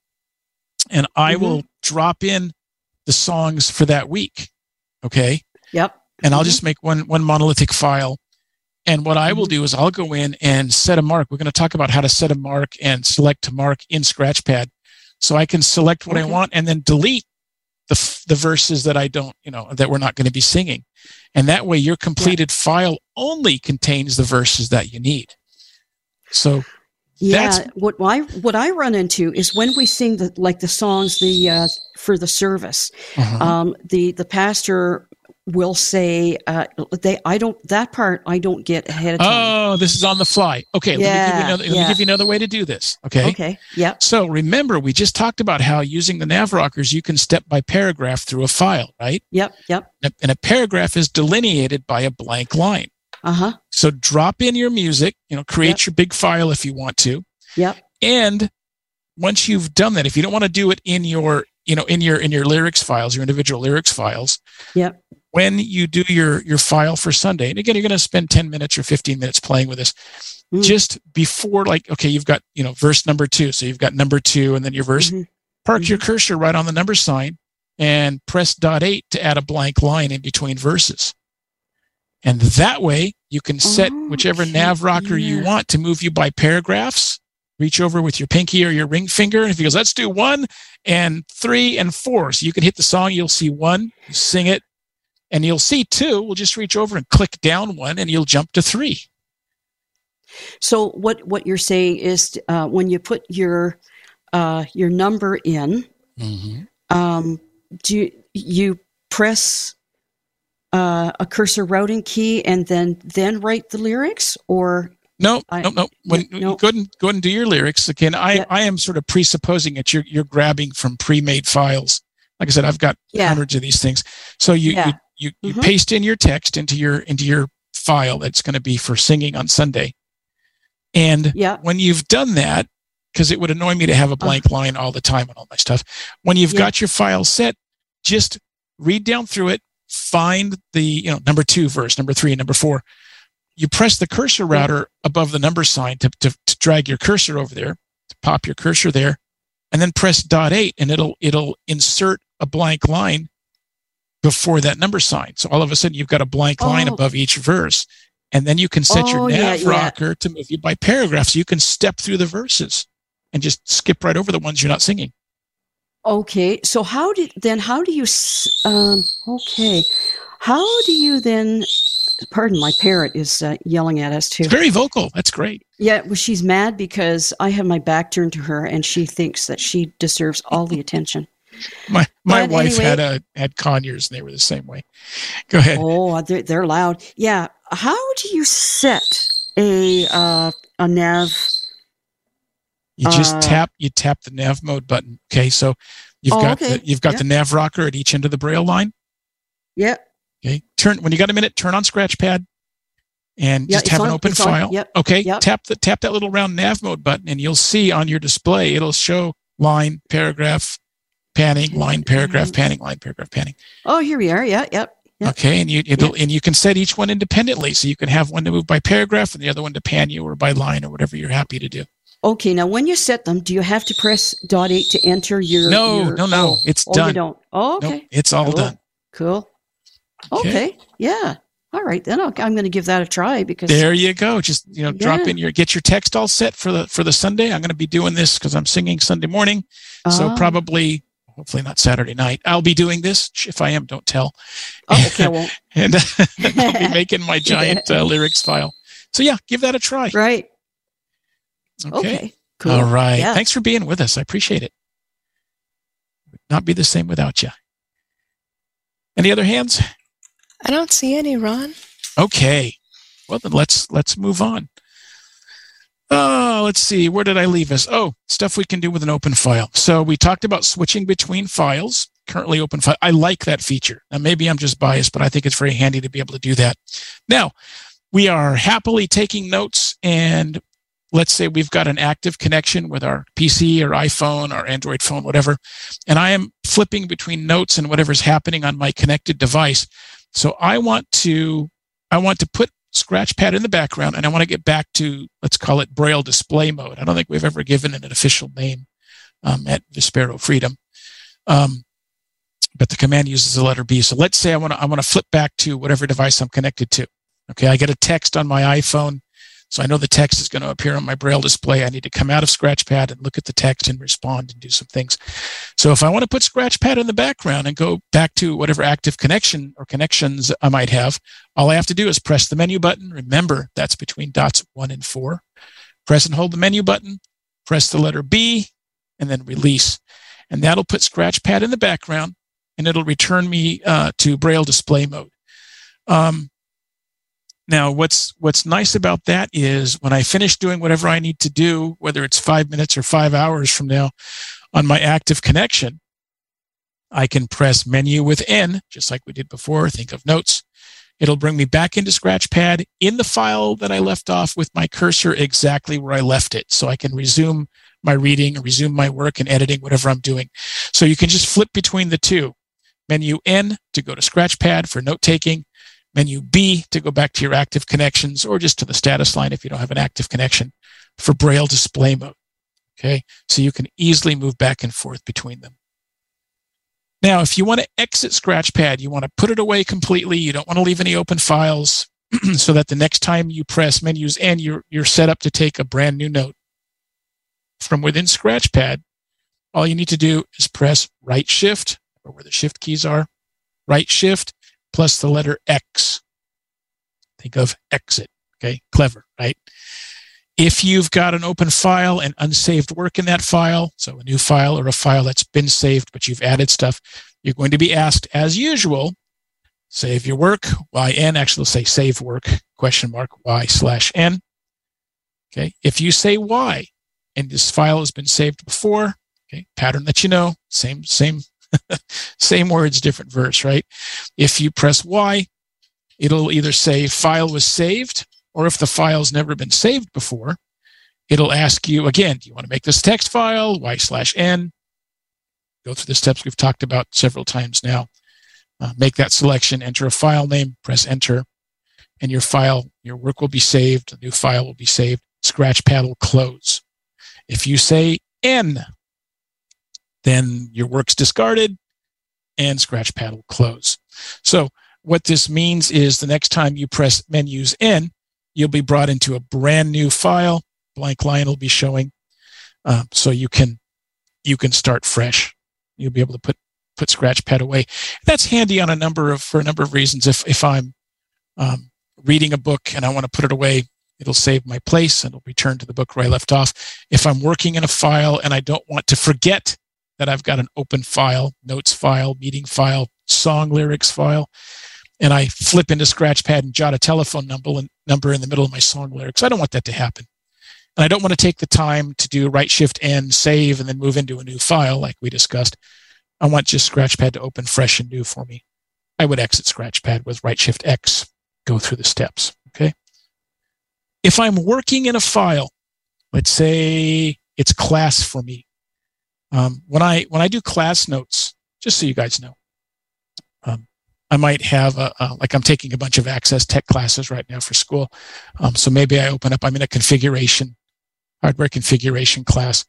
and I mm-hmm. will drop in the songs for that week. Okay, Yep. And I'll Mhm. just make one one monolithic file. And what I will Mm-hmm. do is I'll go in and set a mark. We're going to talk about how to set a mark and select a mark in Scratchpad. So I can select what I want and then delete the f- the verses that I don't, you know, that we're not going to be singing. And that way your completed file only contains the verses that you need. So Yeah, what I what I run into is when we sing the like the songs the uh, for the service, uh-huh. um, the the pastor will say uh, they I don't that part I don't get ahead of time. Oh, this is on the fly. Okay, let, me give Yeah, you another, let me give you another way to do this. Okay. okay. Yep. So remember, we just talked about how using the nav rockers, you can step by paragraph through a file, right? Yep. Yep. And a- And a paragraph is delineated by a blank line. Uh huh. So drop in your music, you know, create Yep. your big file if you want to. Yep. And once you've done that, if you don't want to do it in your, you know, in your in your lyrics files, your individual lyrics files, Yep. When you do your your file for Sunday, and again, you're going to spend 10 minutes or 15 minutes playing with this, Mm. just before like, okay, you've got, you know, verse number two. So you've got number two and then your verse. Mhm. Park your cursor right on the number sign and press dot eight to add a blank line in between verses. And that way you can set whichever Okay, nav rocker you want to move you by paragraphs. Reach over with your pinky or your ring finger. And if he goes, let's do one and three and four. So you can hit the song, you'll see one, you sing it, and you'll see two. We'll just reach over and click down one and you'll jump to three. So what what you're saying is uh, when you put your uh, your number in, um, do you, you press uh, a cursor routing key and then then write the lyrics, or No, I- no, no. When no. go ahead and go ahead and do your lyrics again, I, Yeah. I am sort of presupposing that you're you're grabbing from pre-made files. Like I said, I've got Yeah. hundreds of these things. So you Yeah. you you, you Mhm. paste in your text into your into your file that's going to be for singing on Sunday. And yeah, when you've done that, because it would annoy me to have a blank line all the time on all my stuff. When you've Yeah. got your file set, just read down through it, find the you know number two verse, number three, number four. You press the cursor router above the number sign to, to, to drag your cursor over there, to pop your cursor there, and then press dot eight, and it'll it'll insert a blank line before that number sign. So all of a sudden you've got a blank line Oh. above each verse. And then you can set your Oh, yeah, nav yeah. rocker to move you by paragraphs. You can step through the verses and just skip right over the ones you're not singing. okay. So how did then? How do you? Um, okay, how do you then? Pardon, my parrot is uh, yelling at us too. It's very vocal. That's great. Yeah, well, she's mad because I have my back turned to her, and she thinks that she deserves all the attention. My my But wife anyway- had a had conures and they were the same way. Go ahead. Oh, they're, they're loud. Yeah. How do you set a uh, a nav? You just uh, tap you tap the nav mode button. Okay, so you've Oh, got okay. the, you've got Yeah. the nav rocker at each end of the braille line. Yep. Okay, turn when you got a minute, turn on Scratchpad, and just have an open it's on. file. Yep, Okay, yep. tap the tap that little round nav mode button, and you'll see on your display it'll show line, paragraph, panning, line, paragraph, panning, line, paragraph, panning. Oh, here we are. Yeah. Yep. Yep. Okay, and you it'll, and you can set each one independently, so you can have one to move by paragraph and the other one to pan you or by line or whatever you're happy to do. Okay. Now, when you set them, do you have to press dot eight to enter your? No, your- no, no, Oh, it's oh, you done. don't. Oh, Nope, okay. it's all Cool. done. Cool. Okay. Okay. Yeah. All right. Then I'll, I'm going to give that a try because. There you go. Just you know, drop in your get your text all set for the for the Sunday. I'm going to be doing this because I'm singing Sunday morning. So Ah. probably, hopefully not Saturday night. I'll be doing this. If I am, don't tell. Oh, okay. I won't. And I'll be making my giant uh, lyrics file. So yeah, give that a try. Right. Okay. Okay. Cool. All right. Yeah. Thanks for being with us. I appreciate it. Would not be the same without you. Any other hands? I don't see any, Ron. Okay. Well, then let's let's move on. Oh, let's see. Where did I leave us? Oh, stuff we can do with an open file. So we talked about switching between files. Currently open file. I like that feature. Now maybe I'm just biased, but I think it's very handy to be able to do that. Now, we are happily taking notes and let's say we've got an active connection with our PC or iPhone or Android phone, whatever, and I am flipping between notes and whatever's happening on my connected device. So I want to I want to put Scratchpad in the background and I want to get back to let's call it Braille display mode. I don't think we've ever given it an official name um, at Vispero Freedom. Um, but the command uses the letter B. So let's say I want to I want to flip back to whatever device I'm connected to. Okay, I get a text on my iPhone, so I know the text is going to appear on my braille display. I need to come out of Scratchpad and look at the text and respond and do some things. So if I want to put Scratchpad in the background and go back to whatever active connection or connections I might have, all I have to do is press the menu button. Remember, that's between dots one and four. Press and hold the menu button, press the letter B, and then release. And that'll put Scratchpad in the background and it'll return me uh, to Braille display mode. Um, now, what's what's nice about that is when I finish doing whatever I need to do, whether it's five minutes or five hours from now, on my active connection, I can press menu with N, just like we did before. Think of notes. It'll bring me back into Scratchpad in the file that I left off with my cursor exactly where I left it. So I can resume my reading, resume my work and editing, whatever I'm doing. So you can just flip between the two. Menu N to go to Scratchpad for note taking. Menu B to go back to your active connections or just to the status line if you don't have an active connection for Braille display mode. Okay, so you can easily move back and forth between them. Now, if you want to exit Scratchpad, you want to put it away completely. You don't want to leave any open files so that the next time you press menus and you're, you're set up to take a brand new note from within Scratchpad. All you need to do is press right shift or where the shift keys are, right shift plus the letter X. Think of exit. Okay. Clever, right? If you've got an open file and unsaved work in that file, so a new file or a file that's been saved, but you've added stuff, you're going to be asked as usual, save your work, YN, actually say save work, question mark, Y slash N. Okay. If you say Y and this file has been saved before, okay, pattern that you know, same, same, same words, different verse, right? If you press Y, it'll either say file was saved or if the file's never been saved before, it'll ask you again, do you want to make this text file? Y slash N. Go through the steps we've talked about several times now. Uh, make that selection, enter a file name, press enter, and your file, your work will be saved. A new file will be saved. Scratchpad will close. If you say N, then your work's discarded and Scratch Pad will close. So what this means is the next time you press menus N, you'll be brought into a brand new file. Blank line will be showing, uh, so you can you can start fresh. You'll be able to put put Scratchpad away. That's handy on a number of for a number of reasons. If if I'm um, reading a book and I want to put it away, it'll save my place and it'll return to the book where I left off. If I'm working in a file and I don't want to forget that I've got an open file, notes file, meeting file, song lyrics file, and I flip into Scratchpad and jot a telephone number number in the middle of my song lyrics. I don't want that to happen. And I don't want to take the time to do right shift N, save, and then move into a new file like we discussed. I want just Scratchpad to open fresh and new for me. I would exit Scratchpad with right shift X, go through the steps. Okay. If I'm working in a file, let's say it's class for me. Um, when I when I do class notes, just so you guys know, um, I might have a, a, like I'm taking a bunch of access tech classes right now for school. Um, so maybe I open up, I'm in a configuration, hardware configuration class.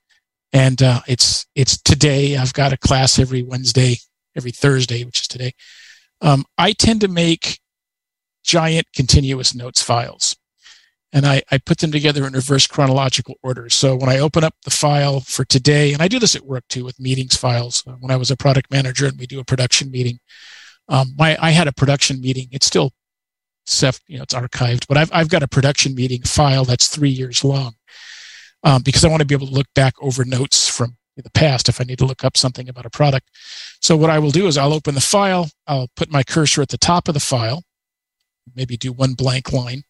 And, uh, it's, it's today. I've got a class every Wednesday, every Thursday, which is today. Um, I tend to make giant continuous notes files and I, I put them together in reverse chronological order. So when I open up the file for today, and I do this at work too with meetings files. Uh, when I was a product manager and we do a production meeting, um, my I had a production meeting. It's still, you know, it's archived, but I've I've got a production meeting file that's three years long, um, because I want to be able to look back over notes from the past if I need to look up something about a product. So what I will do is I'll open the file. I'll put my cursor at the top of the file, maybe do one blank line,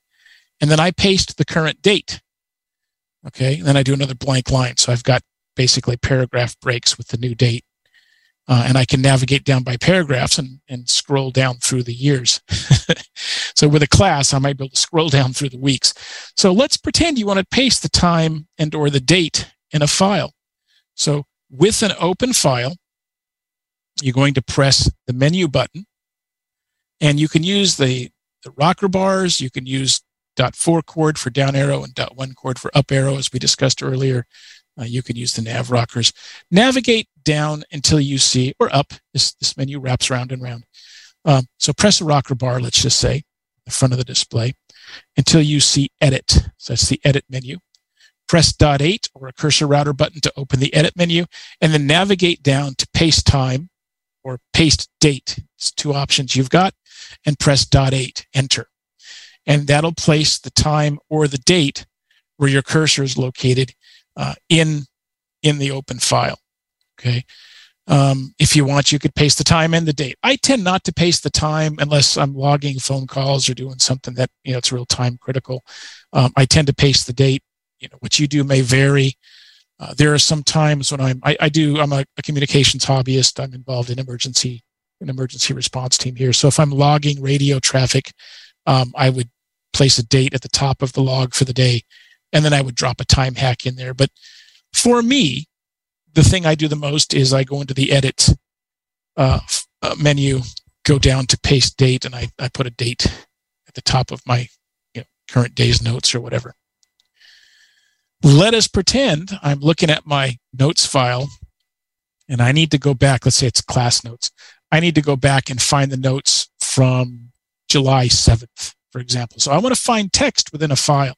and then I paste the current date. Okay, and then I do another blank line. So I've got basically paragraph breaks with the new date uh, and I can navigate down by paragraphs and, and scroll down through the years. so with a class, I might be able to scroll down through the weeks. So let's pretend you want to paste the time and or the date in a file. So with an open file, you're going to press the menu button and you can use the, the rocker bars. You can use dot four chord for down arrow and dot one chord for up arrow, as we discussed earlier. Uh, you could use the nav rockers. Navigate down until you see, or up. This, this menu wraps round and round. Um, so press a rocker bar, let's just say, the front of the display, until you see edit. So that's the edit menu. Press dot eight or a cursor router button to open the edit menu, and then navigate down to paste time or paste date. It's two options you've got, and press dot eight, enter. And that'll place the time or the date where your cursor is located uh, in in the open file. Okay. Um, if you want, you could paste the time and the date. I tend not to paste the time unless I'm logging phone calls or doing something that you know it's real time critical. Um, I tend to paste the date. You know, what you do may vary. Uh, there are some times when I'm I, I do I'm a, a, communications hobbyist. I'm involved in emergency an emergency response team here. So if I'm logging radio traffic, um, I would place a date at the top of the log for the day, and then I would drop a time hack in there. But for me, the thing I do the most is I go into the edit uh, uh, menu, go down to paste date, and I, I put a date at the top of my you know, current day's notes or whatever. Let us pretend I'm looking at my notes file and I need to go back. Let's say it's class notes. I need to go back and find the notes from July 7th, for example. So I want to find text within a file.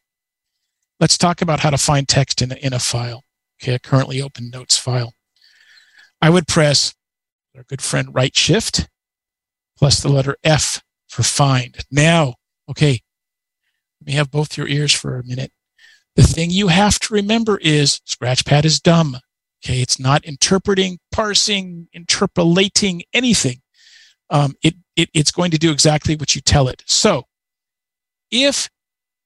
Let's talk about how to find text in a, in a file okay, a currently open notes file. I would press our good friend right shift plus the letter F for find. Now, okay, let me have both your ears for a minute. The thing you have to remember is Scratchpad is dumb. Okay, it's not interpreting, parsing, interpolating anything. Um, it, it, it's going to do exactly what you tell it. So, if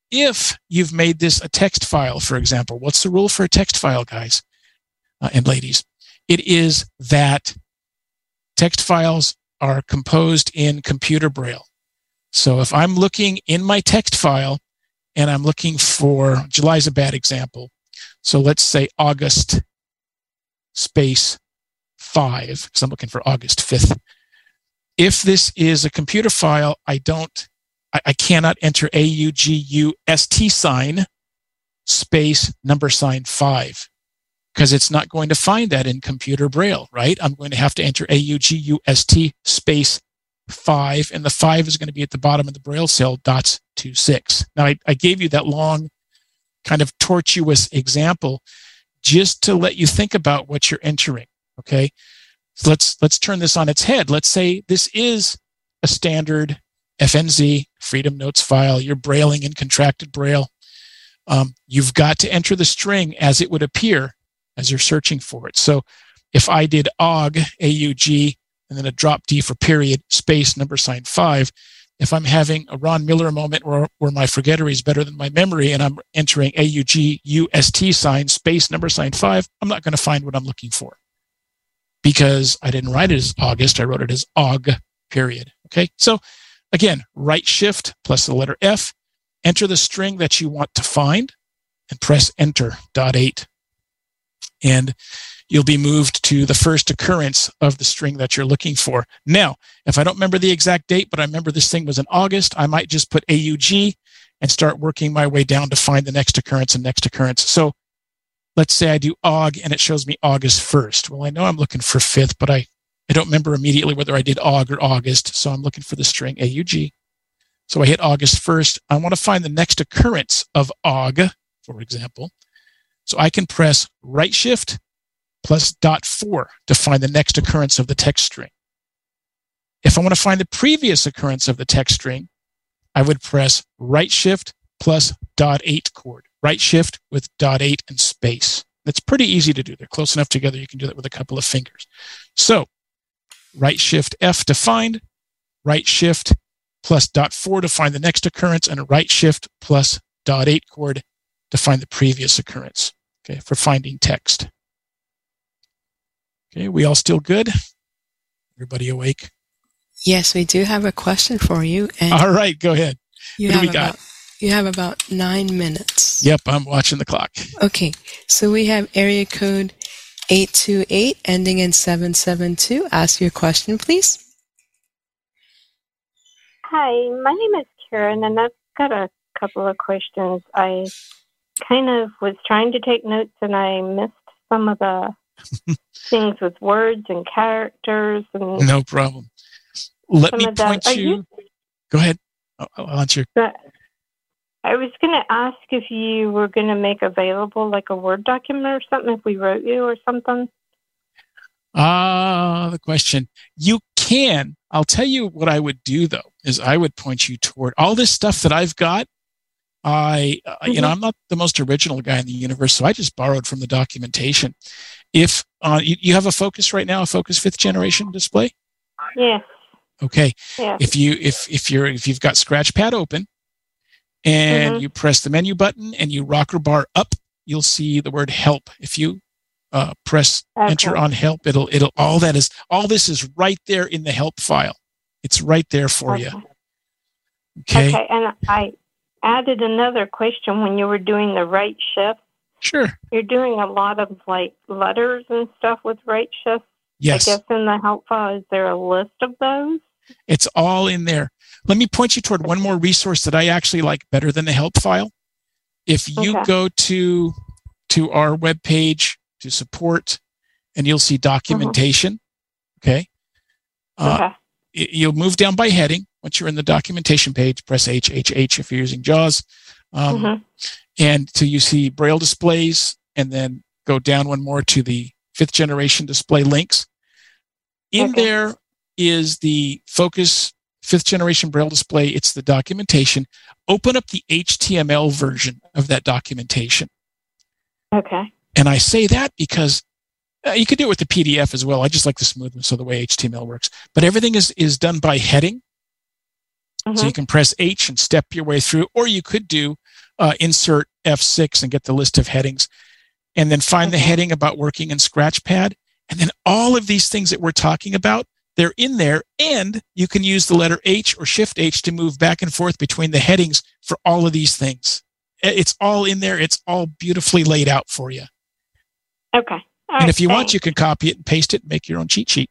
if you've made this a text file, for example, what's the rule for a text file, guys uh, and ladies? It is that text files are composed in computer braille. So if I'm looking in my text file and I'm looking for July's a bad example. So let's say August space five, because I'm looking for August 5th. If this is a computer file, I don't I, I cannot enter A U G U S T sign space number sign five because it's not going to find that in computer braille, right? I'm going to have to enter A U G U S T space five, and the five is going to be at the bottom of the braille cell dots two six. Now I, I gave you that long kind of tortuous example just to let you think about what you're entering. Okay. So let's let's turn this on its head. Let's say this is a standard FNZ, Freedom Notes file, you're brailing in contracted braille. Um, you've got to enter the string as it would appear as you're searching for it. So if I did AUG, A-U-G, and then a drop D for period, space, number sign five, if I'm having a Ron Miller moment where, where my forgettery is better than my memory and I'm entering A-U-G-U-S-T sign, space, number sign five, I'm not going to find what I'm looking for because I didn't write it as August. I wrote it as AUG, period. Okay. So Again, right shift plus the letter F, enter the string that you want to find, and press enter, dot eight. And you'll be moved to the first occurrence of the string that you're looking for. Now, if I don't remember the exact date, but I remember this thing was in August, I might just put AUG and start working my way down to find the next occurrence and next occurrence. So let's say I do AUG and it shows me August 1st. Well, I know I'm looking for 5th, but I I don't remember immediately whether I did Aug or August, so I'm looking for the string AUG. So I hit August 1st. I want to find the next occurrence of Aug, for example. So I can press right shift plus dot four to find the next occurrence of the text string. If I want to find the previous occurrence of the text string, I would press right shift plus dot eight chord, right shift with dot eight and space. That's pretty easy to do. They're close enough together. You can do that with a couple of fingers. So right shift F to find, right shift plus dot four to find the next occurrence, and a right shift plus dot eight chord to find the previous occurrence. Okay, for finding text. Okay, we all still good? Everybody awake? Yes, we do have a question for you. And all right, go ahead. You what do we got? About, you have about nine minutes. Yep, I'm watching the clock. Okay, so we have area code 828 ending in 772. Ask your question, please. Hi, my name is Karen, and I've got a couple of questions. I kind of was trying to take notes and I missed some of the things with words and characters and No problem. Let me of that. point Are you. you- Go ahead. I'll, I'll answer. But I was going to ask if you were going to make available like a Word document or something if we wrote you or something. Ah, the question. You can. I'll tell you what I would do though, is I would point you toward all this stuff that I've got. I, uh, you know, Mhm. I'm not the most original guy in the universe, so I just borrowed from the documentation. If uh, you, you have a Focus right now, a Focus fifth generation display, Yeah. okay. Yes. If you if if you're if you've got Scratchpad open, and Mhm. you press the menu button and you rocker bar up, you'll see the word Help. If you uh, press enter on help it'll it'll all that is all this is right there in the help file it's right there for you okay, Okay. And I added another question when you were doing the right shift. sure You're doing a lot of like letters and stuff with right shifts. yes I guess in the help file, is there a list of those? it's all in there let me point you toward one more resource that i actually like better than the help file if you Okay. go to to our web page to support and you'll see documentation okay uh, okay. you'll move down by heading once you're in the documentation page press h h h if you're using jaws um, Mhm. and till you see braille displays and then go down one more to the fifth generation display links in Okay. there is the focus fifth generation braille display it's the documentation open up the html version of that documentation Okay. and i say that because uh, you could do it with the pdf as well i just like the smoothness of the way html works but everything is is done by heading so Mhm. you can press H and step your way through, or you could do uh, insert F6 and get the list of headings, and then find the heading about working in Scratchpad. And then all of these things that we're talking about, they're in there, and you can use the letter H or Shift H to move back and forth between the headings for all of these things. It's all in there. It's all beautifully laid out for you. Okay. All and right, if you want, you can copy it and paste it and make your own cheat sheet.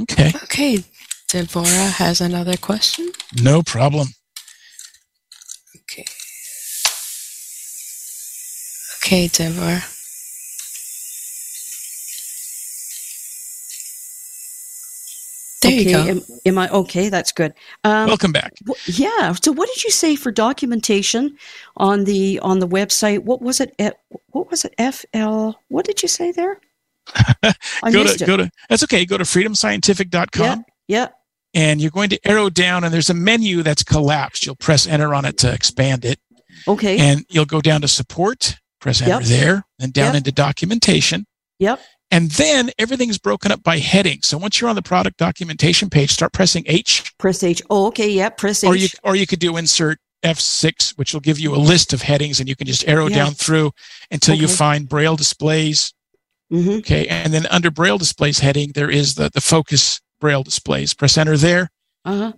Okay, Okay, Deborah has another question. no problem. Okay. Okay, Deborah. Okay. Am, am I okay? That's good. Um, Welcome back. wh- yeah. So, what did you say for documentation on the on the website? What was it? F- What was it? FL. What did you say there? Go to it. go to that's okay go to freedomscientific.com Yeah. Yeah. and you're going to arrow down and there's a menu that's collapsed you'll press enter on it to expand it Okay. and you'll go down to support press enter Yep. there and down Yep. into documentation Yep. and then everything's broken up by heading so once you're on the product documentation page start pressing h Press H. Oh, okay. Yeah. Press H. or you or you could do insert f6 which will give you a list of headings and you can just arrow Yeah. down through until you find braille displays hmm Okay, and then under Braille displays heading, there is the the focus Braille displays. Press enter there, Uh huh.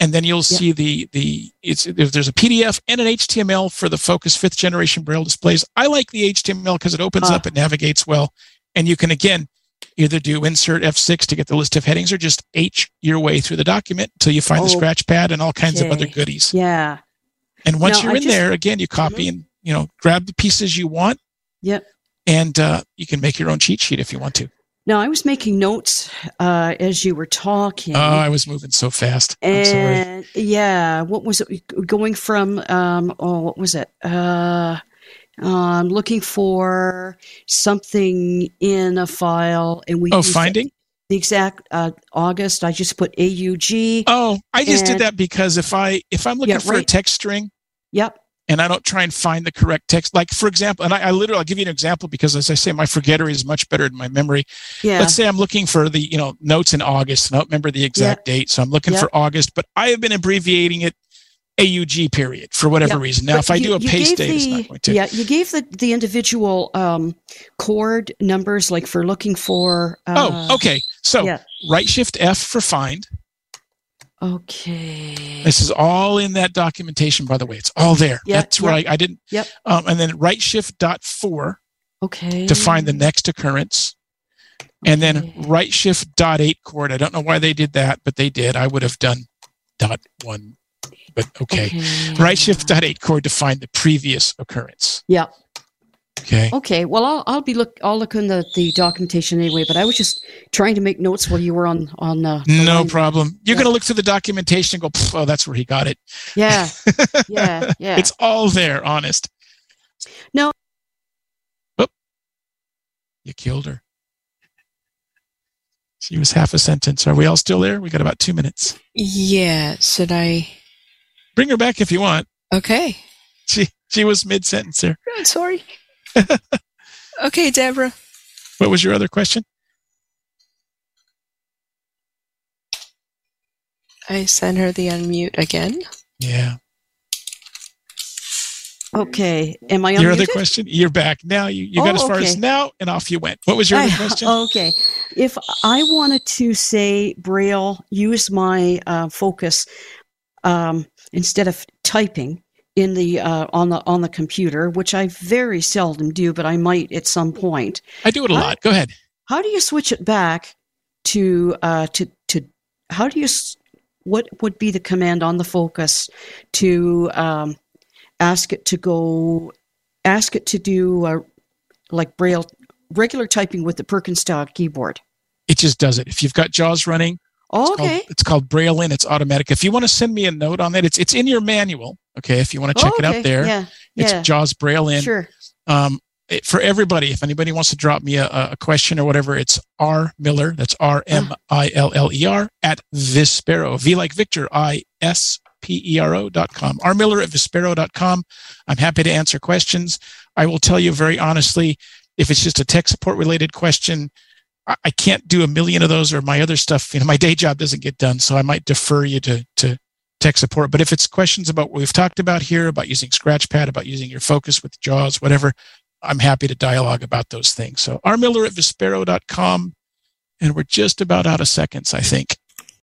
and then you'll Yeah. see the the it's there's a PDF and an HTML for the focus fifth generation Braille displays. I like the HTML because it opens Ah. up, it navigates well, and you can again either do insert F6 to get the list of headings or just H your way through the document until you find the Oh, scratch pad and all kinds of other goodies. Yeah. And once Now, you're I in just- there, again, you copy and you know grab the pieces you want, Yep. and uh, you can make your own cheat sheet if you want to. Now I was making notes uh, as you were talking. Oh, I was moving so fast. I'm sorry. and yeah, what was it going from? Um, oh, what was it? Uh, I'm looking for something in a file, and we Oh, finding? the exact uh, August. I just put AUG. Oh, I just did that because if I if I'm looking Yeah, for a text string Yep. and I don't try and find the correct text, like for example, and I, I literally I'll give you an example because as I say, my forgetter is much better than my memory. Yeah. Let's say I'm looking for the you know notes in August and I don't remember the exact date, so I'm looking Yeah. for August, but I have been abbreviating it AUG period for whatever Yeah, reason. Now, if I you- do a paste date, it's not going to. Yeah, you gave the the individual um, chord numbers, like for looking for. Uh, oh, okay. So Yeah. right shift F for find. Okay. This is all in that documentation, by the way. It's all there. That's right. I didn't. Yep. Um, and then right shift dot four. Okay. to find the next occurrence. And then right shift dot eight chord. I don't know why they did that, but they did. I would have done dot one but okay. Right shift dot eight chord to find the previous occurrence. Yeah. Okay. Okay. Well, I'll, I'll be look. I'll look in the, the documentation anyway. But I was just trying to make notes while you were on on. Uh, the No line. problem. You're Yeah. going to look through the documentation and go, oh, that's where he got it. Yeah. Yeah. Yeah. It's all there, honest. No. Oop. You killed her. She was half a sentence. Are we all still there? We got about two minutes. Yeah. Should I? Bring her back if you want. Okay. She she was mid sentence there. I'm sorry. okay, Deborah. What was your other question? I sent her the unmute again. Yeah. okay. Am I on Your other question? You're back. Now you, you got Oh, as far as now and off you went. What was your other I- question? Okay. If I wanted to say Braille, use my uh, focus um, instead of typing in the uh, on the on the computer, which I very seldom do, but I might at some point. I do it a Huh? lot. Go ahead. How do you switch it back to uh, to to? How do you? What would be the command on the focus to um, ask it to go? Ask it to do uh, like Braille regular typing with the Perkins style keyboard. It just does it. If you've got JAWS running, Oh, It's called- okay. it's called Braille in. It's automatic. If you want to send me a note on that, it's it's in your manual. Okay. If you want to check Oh, it out there, Yeah. it's yeah. JAWS Braille in. Sure. Um, it- for everybody, if anybody wants to drop me a, a question or whatever, it's R Miller. That's R M I L L E R at Vispero. V like Victor. I S P E R O dot com. R Miller at Vispero dot com. I'm happy to answer questions. I will tell you very honestly, if it's just a tech support related question, I can't do a million of those or my other stuff. You know, my day job doesn't get done, so I might defer you to to tech support. But if it's questions about what we've talked about here, about using Scratchpad, about using your focus with JAWS, whatever, I'm happy to dialogue about those things. So rmiller at vispero.com. And we're just about out of seconds, I think.